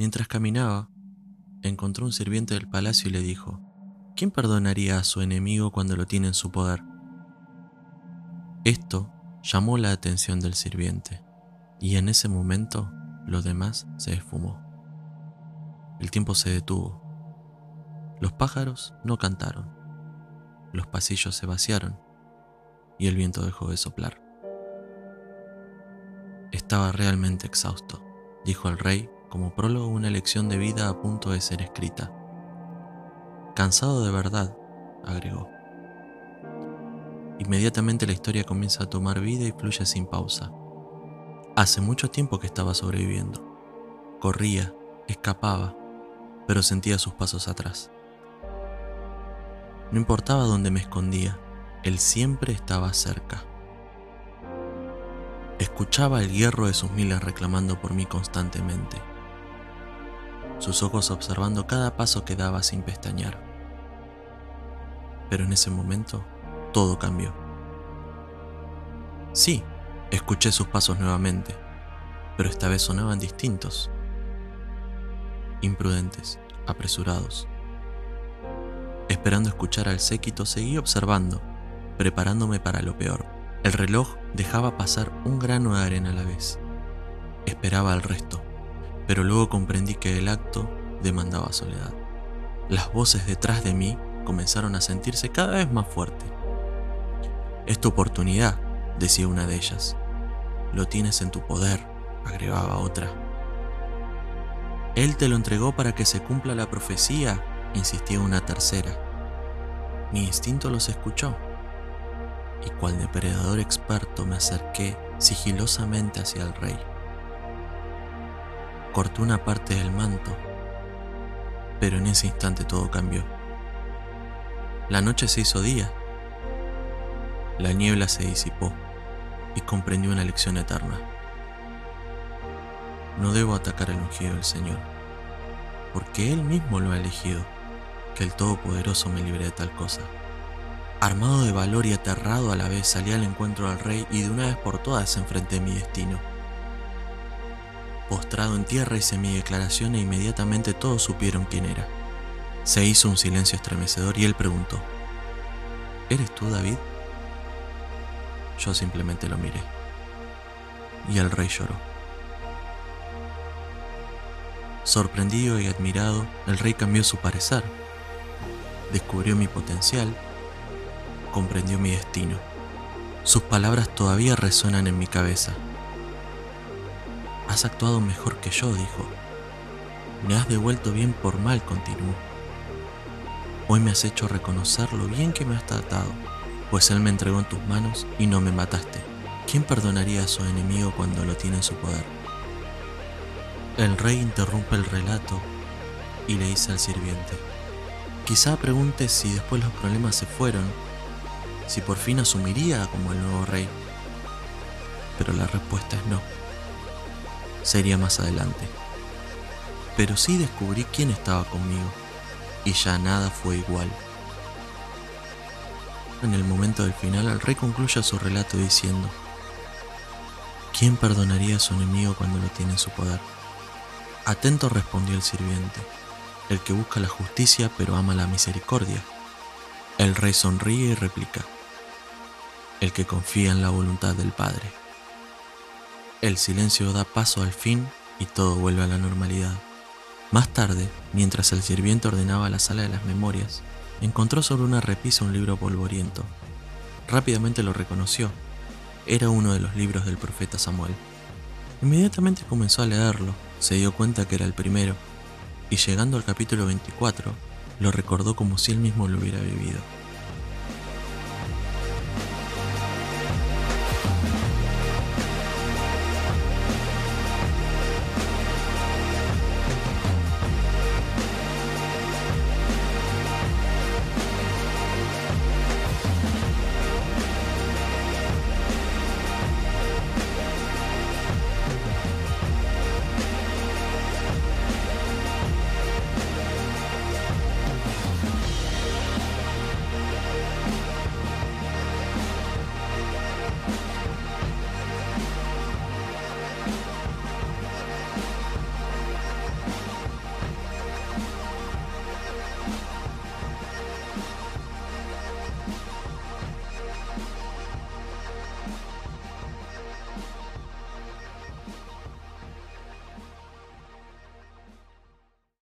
Mientras caminaba, encontró un sirviente del palacio y le dijo, ¿quién perdonaría a su enemigo cuando lo tiene en su poder? Esto llamó la atención del sirviente, y en ese momento lo demás se esfumó. El tiempo se detuvo. Los pájaros no cantaron. Los pasillos se vaciaron y el viento dejó de soplar. Estaba realmente exhausto, dijo el rey como prólogo una lección de vida a punto de ser escrita. Cansado de verdad, agregó. Inmediatamente la historia comienza a tomar vida y fluye sin pausa. Hace mucho tiempo que estaba sobreviviendo. Corría, escapaba, pero sentía sus pasos atrás. No importaba dónde me escondía, él siempre estaba cerca. Escuchaba el hierro de sus miles reclamando por mí constantemente, sus ojos observando cada paso que daba sin pestañear. Pero en ese momento, todo cambió. Sí, escuché sus pasos nuevamente, pero esta vez sonaban distintos, imprudentes, apresurados. Esperando escuchar al séquito, seguí observando, preparándome para lo peor. El reloj dejaba pasar un grano de arena a la vez. Esperaba al resto, pero luego comprendí que el acto demandaba soledad. Las voces detrás de mí comenzaron a sentirse cada vez más fuerte. Es tu oportunidad, decía una de ellas. Lo tienes en tu poder, agregaba otra. Él te lo entregó para que se cumpla la profecía, insistía una tercera. Mi instinto los escuchó, y cual depredador experto me acerqué sigilosamente hacia el rey. Corté una parte del manto, pero en ese instante todo cambió. La noche se hizo día la niebla se disipó y comprendió una lección eterna. No debo atacar el ungido del Señor, porque Él mismo lo ha elegido, que el Todopoderoso me libre de tal cosa. Armado de valor y aterrado a la vez, salí al encuentro del rey y de una vez por todas enfrenté mi destino. Postrado en tierra hice mi declaración e inmediatamente todos supieron quién era. Se hizo un silencio estremecedor y él preguntó, ¿Eres tú David? Yo simplemente lo miré. Y el rey lloró. Sorprendido y admirado, el rey cambió su parecer. Descubrió mi potencial. Comprendió mi destino. Sus palabras todavía resuenan en mi cabeza. Has actuado mejor que yo, dijo. Me has devuelto bien por mal, continuó. Hoy me has hecho reconocer lo bien que me has tratado pues Él me entregó en tus manos y no me mataste. ¿Quién perdonaría a su enemigo cuando lo tiene en su poder? El rey interrumpe el relato y le dice al sirviente, quizá pregunte si después los problemas se fueron, si por fin asumiría como el nuevo rey. Pero la respuesta es no. Sería más adelante. Pero sí descubrí quién estaba conmigo y ya nada fue igual. En el momento del final, el rey concluye su relato diciendo, ¿quién perdonaría a su enemigo cuando lo tiene en su poder? Atento respondió el sirviente, el que busca la justicia pero ama la misericordia. El rey sonríe y replica, el que confía en la voluntad del Padre. El silencio da paso al fin y todo vuelve a la normalidad. Más tarde, mientras el sirviente ordenaba la sala de las memorias, encontró sobre una repisa un libro polvoriento. Rápidamente lo reconoció. Era uno de los libros del profeta Samuel. Inmediatamente comenzó a leerlo, se dio cuenta que era el primero, y llegando al capítulo 24, lo recordó como si él mismo lo hubiera vivido.